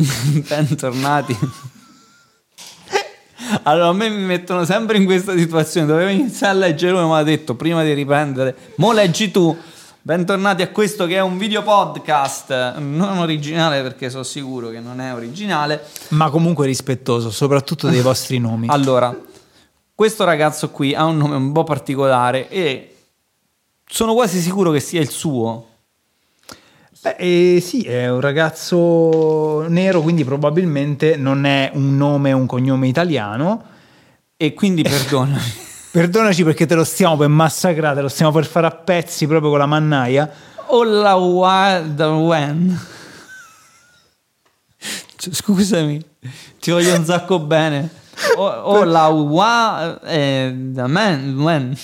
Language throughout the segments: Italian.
Bentornati. Allora, a me mi mettono sempre in questa situazione. Dovevo iniziare a leggere lui, mi ha detto prima di riprendere. Mo leggi tu. Bentornati a questo che è un video podcast non originale perché sono sicuro che non è originale. Ma comunque rispettoso, soprattutto dei vostri nomi. Allora, questo ragazzo qui ha un nome un po' particolare e sono quasi sicuro che sia il suo. Beh, eh, sì, è un ragazzo nero, quindi probabilmente non è un nome un cognome italiano. E quindi perdonami. Perdonaci perché te lo stiamo per massacrare, te lo stiamo per fare a pezzi proprio con la mannaia. O la Wild When. Scusami, ti voglio un sacco bene. O, o la Wa eh, When.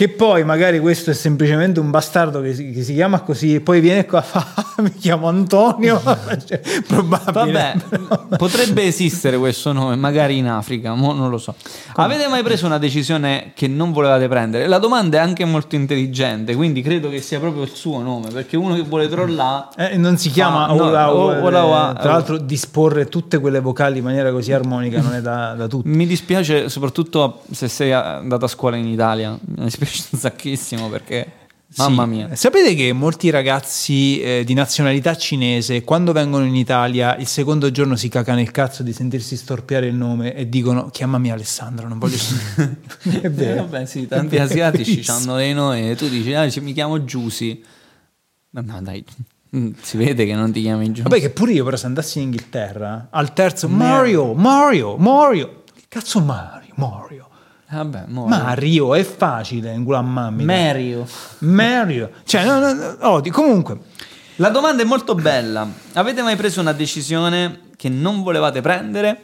Che poi magari questo è semplicemente un bastardo che si, che si chiama così e poi viene qua e fa "Ah, mi chiamo Antonio. Cioè, probabile. Vabbè, potrebbe esistere questo nome, magari in Africa, mo non lo so. Avete mai preso una decisione che non volevate prendere? La domanda è anche molto intelligente, quindi credo che sia proprio il suo nome, perché uno che vuole trollare... Eh, non si chiama Ah, no, Ola- o- eh, Ola- Wa- tra l'altro disporre tutte quelle vocali in maniera così armonica non è da, da tutti. Mi dispiace soprattutto se sei andato a scuola in Italia, mi dispiace sacchissimo perché... Mamma Sì. mia. Sapete che molti ragazzi eh, di nazionalità cinese, quando vengono in Italia, il secondo giorno si cacano il cazzo di sentirsi storpiare il nome e dicono chiamami Alessandro, non voglio è Eh, vero. vabbè, sì, tanti asiatici hanno dei nomi e tu dici, ah, mi chiamo Giusy. Ma no, dai, mm, si vede che non ti chiami Giusy. Vabbè, che pure io, però, se andassi in Inghilterra, al terzo Mario, Mario, Mario. Che cazzo Mario? Mario. Vabbè, Mario è facile, mamma. Mario. Mario. Cioè, no, no, no, odio. Comunque, La domanda è molto bella. Avete mai preso una decisione che non volevate prendere?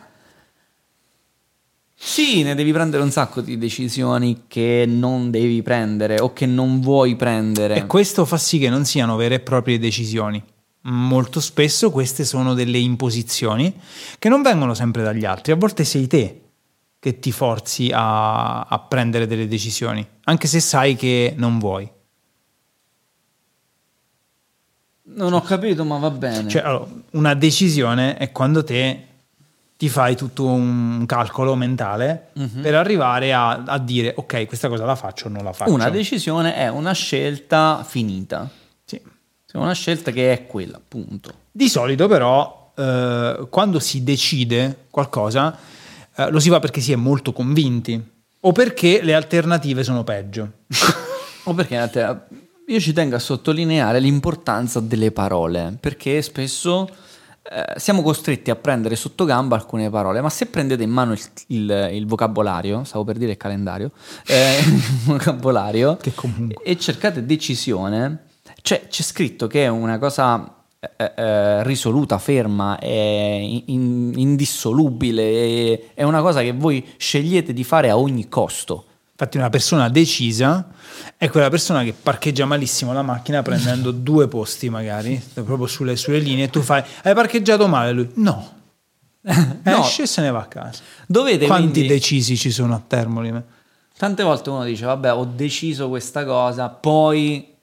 Sì, ne devi prendere un sacco di decisioni che non devi prendere o che non vuoi prendere. E questo fa sì che non siano vere e proprie decisioni. Molto spesso queste sono delle imposizioni che non vengono sempre dagli altri, a volte sei te che ti forzi a, a prendere delle decisioni, anche se sai che non vuoi. Non ho capito, ma va bene. Cioè, allora, una decisione è quando te ti fai tutto un calcolo mentale Mhm. per arrivare a, a dire ok, questa cosa la faccio o non la faccio. una decisione è una scelta finita. Sì. È una scelta che è quella, punto. Di solito però eh, quando si decide qualcosa eh, lo si fa perché si è molto convinti o perché le alternative sono peggio. O perché io ci tengo a sottolineare l'importanza delle parole, perché spesso eh, siamo costretti a prendere sotto gamba alcune parole, ma se prendete in mano il, il- il vocabolario, stavo per dire il calendario, eh, il vocabolario, Che comunque. e cercate decisione, cioè c'è scritto che è una cosa eh, eh, risoluta, ferma, è in- indissolubile, è- una cosa che voi scegliete di fare a ogni costo. Infatti una persona decisa è quella persona che parcheggia malissimo la macchina prendendo due posti magari, proprio sulle, sulle linee e tu fai hai parcheggiato male lui no. No. Esce e se ne va a casa. Dovete Quanti quindi- decisi ci sono a Termoli? Tante volte uno dice, vabbè, ho deciso questa cosa, poi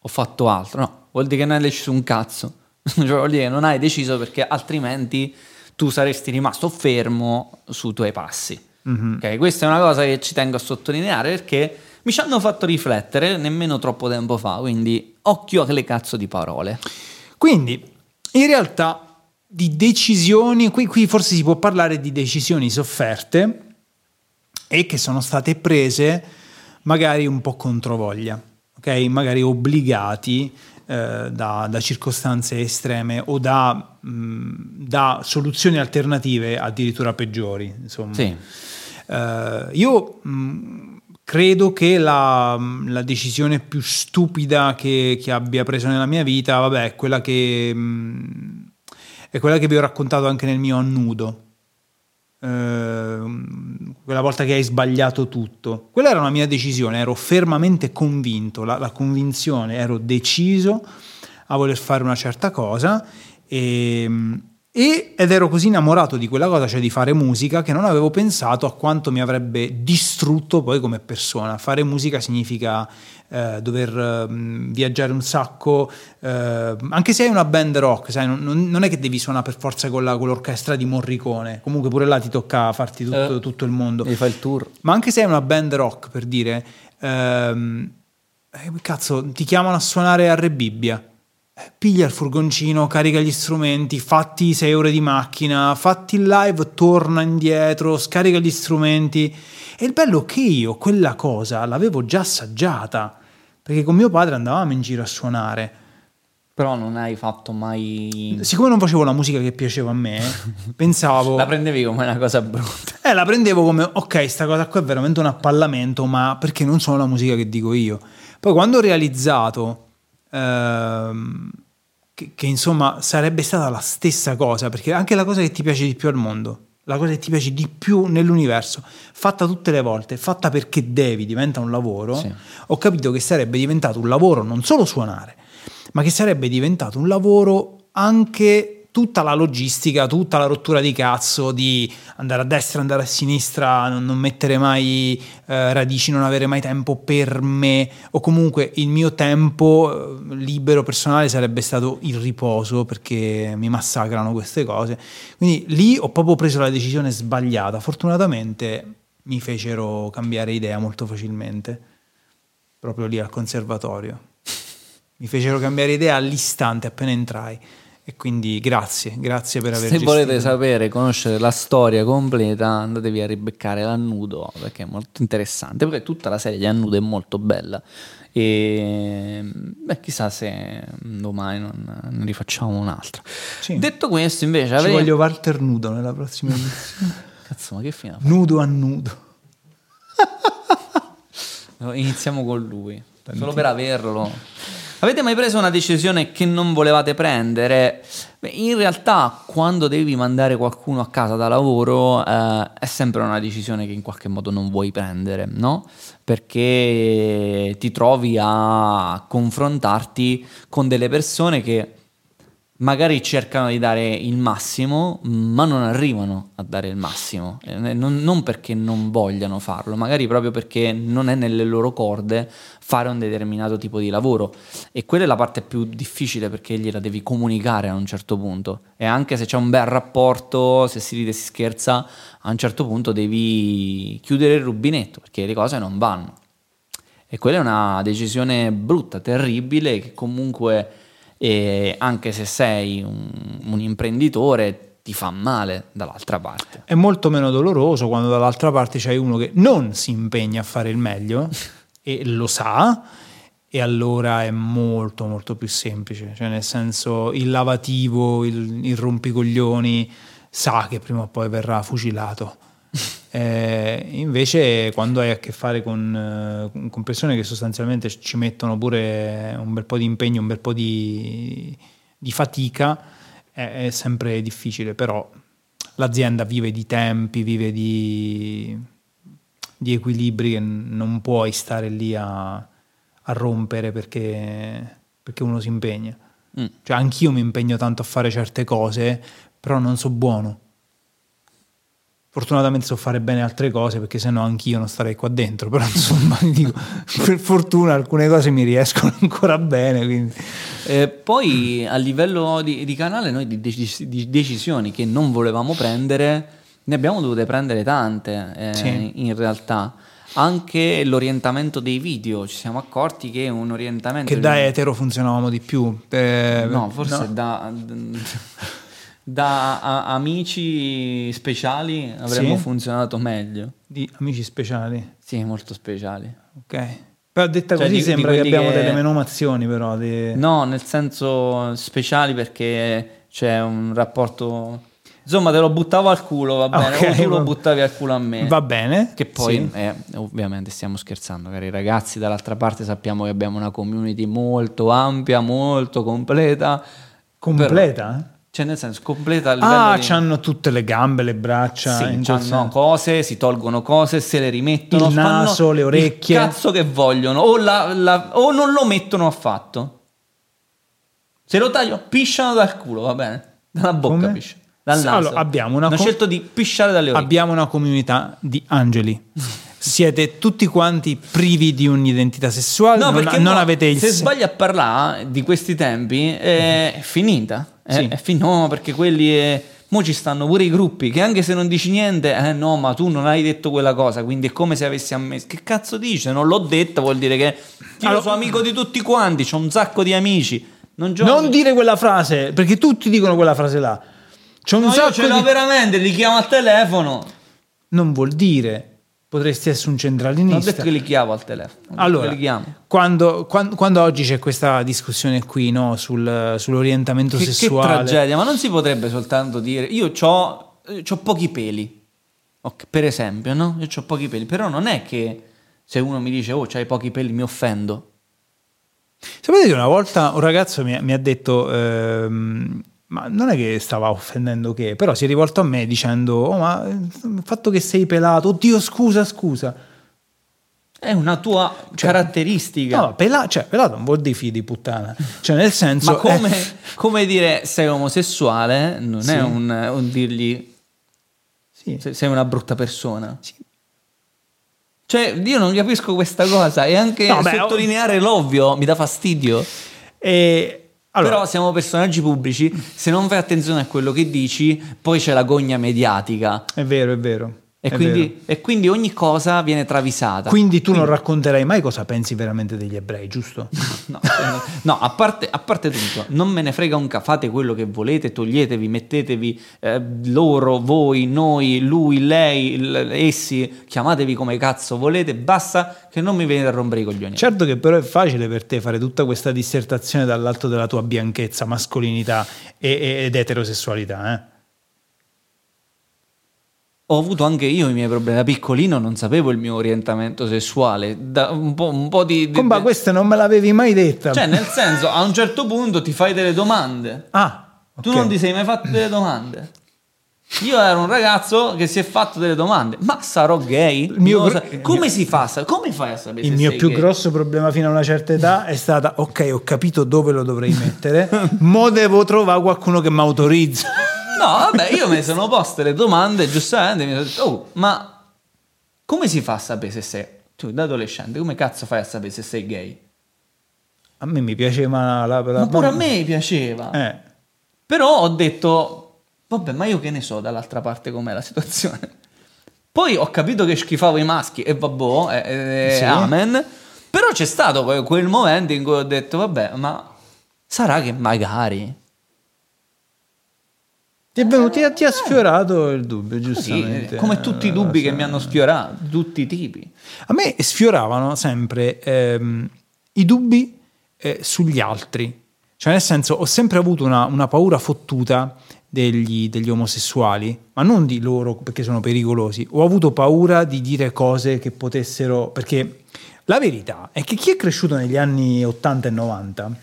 ho fatto altro. No, vuol dire che non hai deciso un cazzo. cioè, vuol dire che non hai deciso perché altrimenti tu saresti rimasto fermo sui tuoi passi. Ok, Questa è una cosa che ci tengo a sottolineare perché mi ci hanno fatto riflettere nemmeno troppo tempo fa, quindi occhio alle cazzo di parole. Quindi, in realtà, di decisioni, qui, qui forse si può parlare di decisioni sofferte e che sono state prese magari un po' controvoglia, ok? Magari obbligati eh, da, da circostanze estreme o da, mh, da soluzioni alternative addirittura peggiori, insomma. Sì. Eh, io mh, credo che la, la decisione più stupida che, che abbia preso nella mia vita, vabbè, è quella che, mh, è quella che vi ho raccontato anche nel mio annudo. Eh, quella volta che hai sbagliato tutto. Quella era una mia decisione, ero fermamente convinto, la, la convinzione, ero deciso a voler fare una certa cosa e, E, ed ero così innamorato di quella cosa, cioè di fare musica, che non avevo pensato a quanto mi avrebbe distrutto poi come persona. Fare musica significa eh, dover eh, viaggiare un sacco, eh, anche se hai una band rock, sai, non, non, è che devi suonare per forza con, la, con, l'orchestra di Morricone, comunque pure là ti tocca farti tutto, Eh, tutto il mondo. Devi fare il tour. Ma anche se hai una band rock, per dire, ehm, eh, cazzo, ti chiamano a suonare a Re Bibbia. Eh, Piglia il furgoncino, carica gli strumenti, fatti 6 ore di macchina, fatti il live, torna indietro, scarica gli strumenti. E il bello è che io quella cosa l'avevo già assaggiata, perché con mio padre andavamo in giro a suonare. Però non hai fatto mai... Siccome non facevo la musica che piaceva a me, pensavo... La prendevi come una cosa brutta. Eh, la prendevo come, ok, sta cosa qua è veramente un appallamento, ma perché non sono la musica che dico io. Poi quando ho realizzato ehm, che, che, insomma sarebbe stata la stessa cosa, perché anche la cosa che ti piace di più al mondo, la cosa che ti piace di più nell'universo, fatta tutte le volte, fatta perché devi, diventa un lavoro, Sì. ho capito che sarebbe diventato un lavoro non solo suonare, ma che sarebbe diventato un lavoro anche tutta la logistica, tutta la rottura di cazzo di andare a destra, andare a sinistra, non, non mettere mai eh, radici, non avere mai tempo per me o comunque il mio tempo eh, libero personale sarebbe stato il riposo perché mi massacrano queste cose. Quindi lì ho proprio preso la decisione sbagliata. Fortunatamente mi fecero cambiare idea molto facilmente, proprio lì al conservatorio. Mi fecero cambiare idea all'istante appena entrai. E quindi grazie, grazie per aver Se volete gestito- sapere, conoscere la storia completa, andatevi a ribeccare l'annudo perché è molto interessante. Perché tutta la serie di Annudo è molto bella. E beh, chissà se domani non ne rifacciamo un'altra. Sì. Detto questo, invece, Ci avrei... voglio Walter nudo nella prossima edizione. Cazzo, ma che fine nudo a nudo. Iniziamo con lui, solo per averlo. Avete mai preso una decisione che non volevate prendere? Beh, in realtà, quando devi mandare qualcuno a casa da lavoro, eh, è sempre una decisione che in qualche modo non vuoi prendere, no? Perché ti trovi a confrontarti con delle persone che magari cercano di dare il massimo, ma non arrivano a dare il massimo. Eh, Non, non perché non vogliano farlo, magari proprio perché non è nelle loro corde fare un determinato tipo di lavoro. E quella è la parte più difficile perché gliela devi comunicare a un certo punto. E anche se c'è un bel rapporto, se si ride e si scherza, a un certo punto devi chiudere il rubinetto perché le cose non vanno. E quella è una decisione brutta, terribile, che comunque, eh, anche se sei un, un imprenditore, ti fa male dall'altra parte. È molto meno doloroso quando dall'altra parte c'hai uno che non si impegna a fare il meglio e lo sa e allora è molto molto più semplice, cioè nel senso il lavativo, il, il rompicoglioni sa che prima o poi verrà fucilato. Eh, invece quando hai a che fare con, eh, con persone che sostanzialmente ci mettono pure un bel po' di impegno, un bel po' di, di fatica, è, è sempre difficile, però l'azienda vive di tempi, vive di, di equilibri che non puoi stare lì a, a rompere perché, perché uno si impegna. Mm. Cioè anch'io mi impegno tanto a fare certe cose, però non so buono. Fortunatamente so fare bene altre cose perché sennò anch'io non starei qua dentro, però insomma dico, per fortuna alcune cose mi riescono ancora bene. Eh, poi a livello di, di canale noi di, decis- di decisioni che non volevamo prendere ne abbiamo dovute prendere tante eh, Sì. in realtà. Anche l'orientamento dei video, ci siamo accorti che un orientamento... Che da etero funzionavamo di più. Eh, No, forse no. da, da a- amici speciali avremmo Sì? funzionato meglio. di amici speciali. Sì, molto speciali. Ok. Però detta Cioè, così di- di sembra che quelli abbiamo che- delle menomazioni però. di- No, nel senso speciali perché c'è un rapporto... Insomma, te lo buttavo al culo, va bene? Ok, o tu lo va- buttavi al culo a me. Va bene. Che poi, sì. eh, ovviamente stiamo scherzando, cari ragazzi, dall'altra parte sappiamo che abbiamo una community molto ampia, molto completa. Completa? Cioè, nel senso, completa a livello Ah, di... c'hanno tutte le gambe, le braccia. Sì, hanno cose, si tolgono cose, se le rimettono. Il naso, le orecchie. Il cazzo che vogliono, o, la- la- o non lo mettono affatto. Se lo taglio, pisciano dal culo, va bene? Dalla bocca pisciano. dal naso. allora, abbiamo una Hanno com- scelto di pisciare dalle orecchie. Abbiamo una comunità di angeli. Siete tutti quanti privi di un'identità sessuale, No, non, perché non mo, avete il se se- sbagli a parlare di questi tempi è, è finita. È, Sì. è fin- no, perché quelli è- mo ci stanno pure i gruppi che anche se non dici niente, eh no, ma tu non hai detto quella cosa, quindi è come se avessi ammesso. Che cazzo dici? Non l'ho detta, vuol dire che io Allora- sono amico di tutti quanti, ho un sacco di amici. Non, Non dire quella frase, perché tutti dicono quella frase là. C'è un No, io sacco ce l'ho di- veramente, li chiamo al telefono. Non vuol dire. Potresti essere un Non ho centralinista. detto che li chiamo al telefono. Allora, che quando, quan- quando oggi c'è questa discussione qui no, sul- sull'orientamento Che, che sessuale, tragedia, ma non si potrebbe soltanto dire io ho pochi peli, Ok, per esempio, no? Io ho pochi peli, però non è che se uno mi dice oh c'hai pochi peli mi offendo. sapete che una volta un ragazzo mi, mi ha detto, ehm, ma non è che stava offendendo che, però si è rivolto a me dicendo, oh ma eh, il fatto che sei pelato, oddio scusa scusa. È una tua caratteristica. No, pela- cioè, pelato non vuol dire figlio di puttana, cioè nel senso... ma come, eh, come dire sei omosessuale non Sì. è un, un dirgli sì. se- sei una brutta persona. Sì. Cioè, io non capisco questa cosa e anche No, beh, sottolineare l'ovvio mi dà fastidio. E, allora, Però siamo personaggi pubblici, se non fai attenzione a quello che dici, poi c'è la gogna mediatica è vero, è vero. E, quindi, e quindi ogni cosa viene travisata. Quindi tu non racconterai mai cosa pensi veramente degli ebrei, giusto? No, no, a, parte, a parte tutto, non me ne frega un ca, fate quello che volete, toglietevi, mettetevi eh, loro, voi, noi, lui, lei, l- essi, chiamatevi come cazzo volete, basta che non mi venite a rompere i coglioni. Certo che però è facile per te fare tutta questa dissertazione dall'alto della tua bianchezza, mascolinità e- e- ed eterosessualità, eh? Ho avuto anche io i miei problemi, da piccolino non sapevo il mio orientamento sessuale, da un, po', un po' di... di- Comba, questa non me l'avevi mai detta. Cioè, nel senso, a un certo punto ti fai delle domande. ah, Tu ok. non ti sei mai fatto delle domande. Io ero un ragazzo che si è fatto delle domande. Ma sarò gay? Il mio sa- Come si fa? Come fai a sapere Il mio più gay? grosso problema fino a una certa età è stata, ok, ho capito dove lo dovrei mettere, mo devo trovare qualcuno che mi autorizza. No, vabbè, io mi sono posto le domande, giustamente mi sono detto, oh, ma come si fa a sapere se sei... Tu, da adolescente, come cazzo fai a sapere se sei gay? A me mi piaceva la... la Ma pure a me piaceva. Eh, Però ho detto, vabbè, ma io che ne so dall'altra parte com'è la situazione. Poi ho capito che schifavo i maschi e vabbè, eh, eh, Sì. amen. Però c'è stato quel momento in cui ho detto, vabbè, ma sarà che magari... ti, è venuto, ti, ti ha sfiorato il dubbio, Sì, giustamente. eh, come tutti i dubbi che mi hanno sfiorato, tutti i tipi. A me sfioravano sempre ehm, i dubbi eh, sugli altri. Cioè, nel senso, ho sempre avuto una, una paura fottuta degli, degli omosessuali, ma non di loro perché sono pericolosi. Ho avuto paura di dire cose che potessero. Perché la verità è che chi è cresciuto negli anni 80 e 90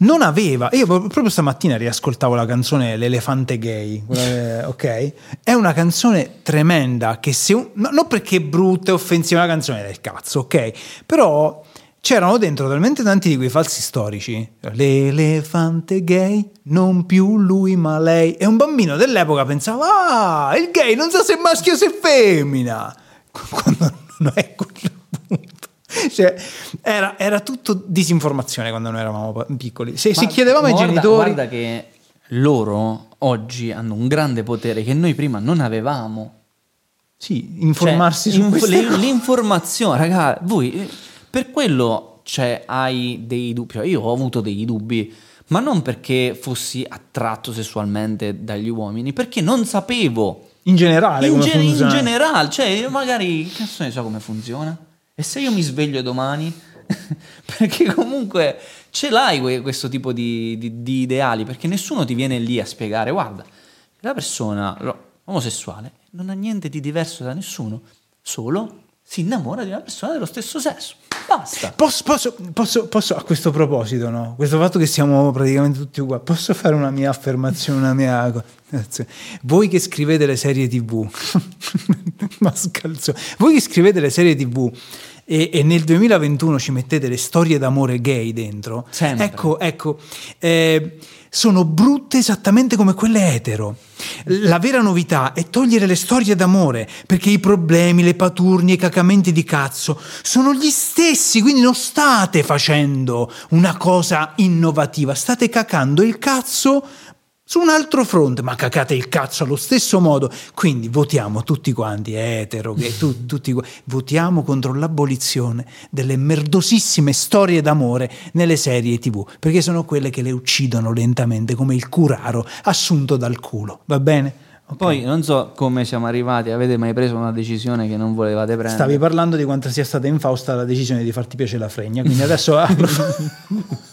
non aveva, io proprio stamattina riascoltavo la canzone L'elefante gay, che- ok? È una canzone tremenda che se no, non perché è brutta e offensiva, è una canzone del cazzo, ok? Però c'erano dentro talmente tanti di quei falsi storici. L'elefante gay, non più lui ma lei. E un bambino dell'epoca pensava, ah, il gay non sa se è maschio o se è femmina. Quando non è quello punto. Cioè, era, era tutto disinformazione quando noi eravamo piccoli. Se, se chiedevamo ai guarda- genitori, Guarda che loro oggi hanno un grande potere che noi prima non avevamo. sì, informarsi Cioè, su inf- le- cose. l'informazione, raga, voi eh, per quello cioè, hai dei dubbi. Cioè, Io ho avuto dei dubbi, ma non perché fossi attratto sessualmente dagli uomini, perché non sapevo. In generale, In, ge- in generale, cioè, io magari che ne so come funziona. E se io mi sveglio domani, perché comunque ce l'hai que- questo tipo di, di- di ideali, perché nessuno ti viene lì a spiegare, guarda, la persona omosessuale non ha niente di diverso da nessuno, solo si innamora di una persona dello stesso sesso. Basta. Posso, posso- posso- posso- a questo proposito, no? questo fatto che siamo praticamente tutti uguali, posso fare una mia affermazione, una mia... Voi che scrivete le serie tv, ma scalzo, voi che scrivete le serie tv e, e nel 2021 ci mettete le storie d'amore gay dentro, Sempre. ecco, ecco, eh, sono brutte esattamente come quelle etero. La vera novità è togliere le storie d'amore, perché i problemi, le paturnie, i cacamenti di cazzo sono gli stessi, quindi non state facendo una cosa innovativa, state cacando il cazzo su un altro fronte, ma cacate il cazzo allo stesso modo. Quindi votiamo tutti quanti, etero, gay, tu- tutti, votiamo contro l'abolizione delle merdosissime storie d'amore nelle serie tv, perché sono quelle che le uccidono lentamente come il curaro assunto dal culo. Va bene? Ok. Poi non so come siamo arrivati, avete mai preso una decisione che non volevate prendere? Stavi parlando di quanto sia stata infausta la decisione di farti piacere la fregna, quindi adesso.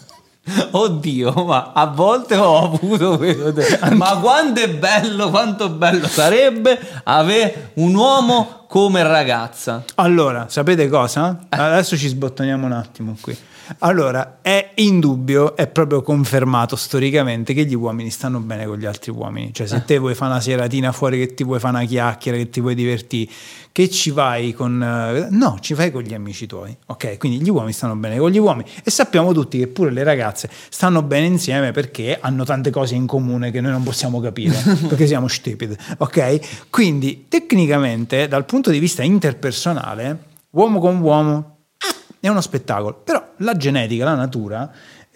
Oddio, ma a volte ho avuto questo. Ma quanto è bello, quanto bello sarebbe avere un uomo come ragazza. Allora, sapete cosa? Adesso ci sbottoniamo un attimo qui. Allora, è indubbio, è proprio confermato storicamente che gli uomini stanno bene con gli altri uomini. Cioè, se te vuoi fare una seratina fuori, che ti vuoi fare una chiacchiera, che ti vuoi divertire, che ci vai con... eh, No, ci vai con gli amici tuoi. Ok? Quindi gli uomini stanno bene con gli uomini. E sappiamo tutti che pure le ragazze stanno bene insieme perché hanno tante cose in comune che noi non possiamo capire, perché siamo stupidi. Ok? Quindi, tecnicamente, dal punto di vista interpersonale, uomo con uomo è uno spettacolo. Però la genetica, la natura,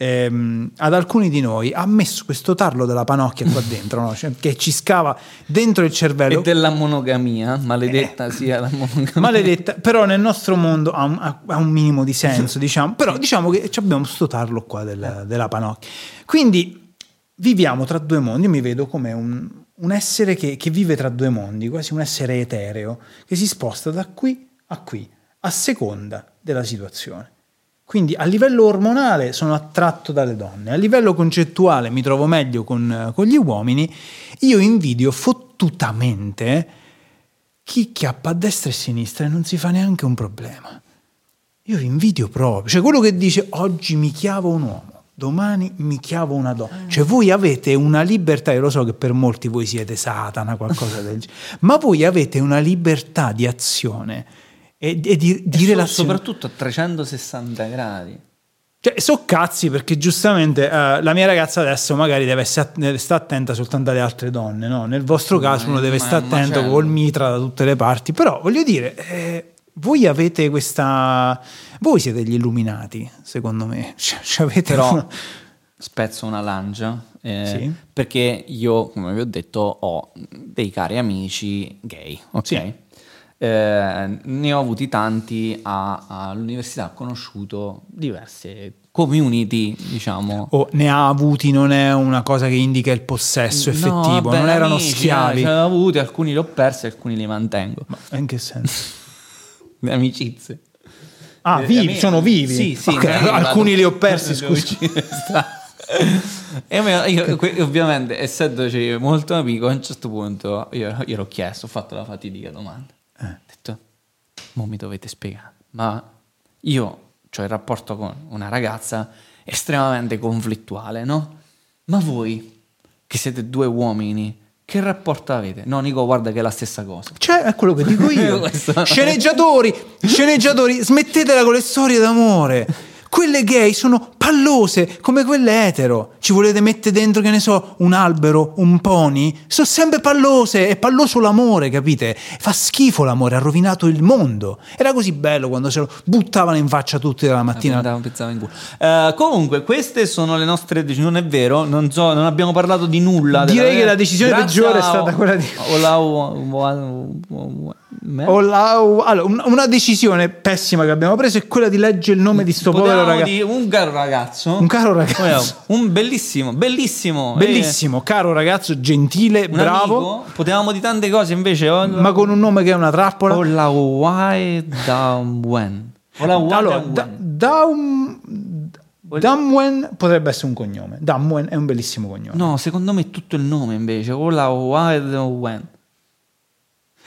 ehm, ad alcuni di noi ha messo questo tarlo della panocchia qua dentro, no? Cioè, che ci scava dentro il E cervello. della monogamia, maledetta Eh. sia la monogamia. Maledetta, però nel nostro mondo ha un, ha- un minimo di senso, diciamo. Però diciamo che abbiamo sto tarlo qua del- della panocchia. Quindi viviamo tra due mondi. Io mi vedo come un, un essere che, che vive tra due mondi, quasi un essere etereo, che si sposta da qui a qui, a seconda della situazione. Quindi a livello ormonale sono attratto dalle donne, a livello concettuale mi trovo meglio con, con gli uomini, io invidio fottutamente chi chiappa a destra e a sinistra e non si fa neanche un problema. Io vi invidio proprio, cioè quello che dice oggi mi chiavo un uomo, domani mi chiavo una donna, cioè voi avete una libertà, io lo so che per molti voi siete Satana, qualcosa del genere, ma voi avete una libertà di azione e, e di, di E relazione. soprattutto a 360 gradi. Cioè, so cazzi perché giustamente eh, la mia ragazza adesso magari deve sta- deve stare attenta soltanto alle altre donne, no? Nel vostro caso uno deve stare attento certo. col mitra da tutte le parti, però voglio dire, eh, voi avete questa... Voi siete gli illuminati, secondo me. Cioè, ci avete Però una- spezzo una lancia eh, Sì. perché io, come vi ho detto, ho dei cari amici gay, ok? Sì. Eh, ne ho avuti tanti a- all'università, ho conosciuto diverse community, diciamo. O ne ha avuti, non è una cosa che indica il possesso No, effettivo, vabbè, non erano amici, schiavi. eh, ce ne ho avuti, alcuni li ho persi, alcuni li mantengo. Ma in che senso? Le amicizie. Ah, Eh, vivi, amici- sono vivi. Sì, sì. Ok, non è che alcuni li ho persi, E me- io, que- ovviamente, essendoci molto amico, a un certo punto io, io l'ho chiesto, ho fatto la fatidica domanda. Eh. Ho detto, mo mi dovete spiegare, ma io ho il rapporto con una ragazza estremamente conflittuale, no? Ma voi, che siete due uomini, che rapporto avete? No, Nico, guarda che è la stessa cosa. Cioè, è quello che dico io. Sceneggiatori, sceneggiatori, smettetela con le storie d'amore. Quelle gay sono pallose come quelle etero. Ci volete mettere dentro, che ne so, un albero, un pony? Sono sempre pallose, è palloso l'amore, capite? Fa schifo l'amore, ha rovinato il mondo. Era così bello quando se lo buttavano in faccia tutti dalla mattina. Pensava in culo. Eh, comunque, queste sono le nostre decisioni. Non è vero, non, so, non abbiamo parlato di nulla. Direi della- che la decisione Grazie peggiore è stata quella di- Olau- me? Ho la- allora, un- una decisione pessima che abbiamo preso è quella di leggere il nome di sto povero Potevamo ragazzo. di un caro ragazzo. Un caro ragazzo. Un bellissimo, bellissimo. Bellissimo, caro ragazzo, gentile, Eh, bravo, amico. Potevamo di tante cose invece. Oh, ma con un nome che è una trappola. Olawai Damwen. Olawai allora, da. Daum- Damwen potrebbe essere un cognome. Damwen è un bellissimo cognome. No, secondo me è tutto il nome invece. Olawai Damwen.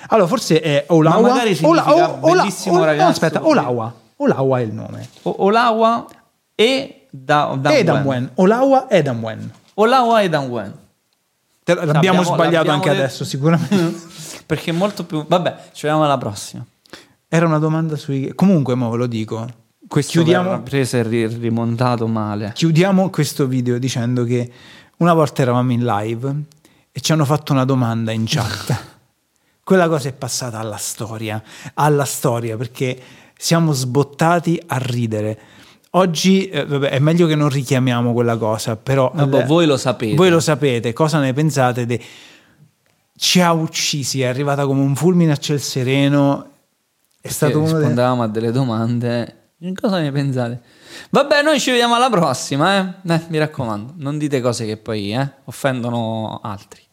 Allora, forse è Olawa. Ma magari significa bellissimo no, ragazzo. aspetta, Olawa. Olawa è il nome. O- Olawa e da. Edamwen. Olawa Edamwen. Olawa e Damwen. Te- L'abbiamo Abbiamo- sbagliato l'abbiamo anche detto- adesso, sicuramente. Perché è molto più... Vabbè, ci vediamo alla prossima. Era una domanda sui... Comunque, mo ve lo dico. Questo Chiudiamo- preso e ri- rimontato male. Chiudiamo questo video dicendo che una volta eravamo in live e ci hanno fatto una domanda in chat. Quella cosa è passata alla storia, alla storia, perché siamo sbottati a ridere. Oggi eh, vabbè, è meglio che non richiamiamo quella cosa, però Vabbè, eh, voi lo sapete. voi lo sapete, cosa ne pensate? de- Ci ha uccisi, è arrivata come un fulmine a ciel sereno. È stato uno dei... rispondevamo a delle domande. Cosa ne pensate? Vabbè, noi ci vediamo alla prossima, eh? Eh, mi raccomando, non dite cose che poi eh, offendono altri.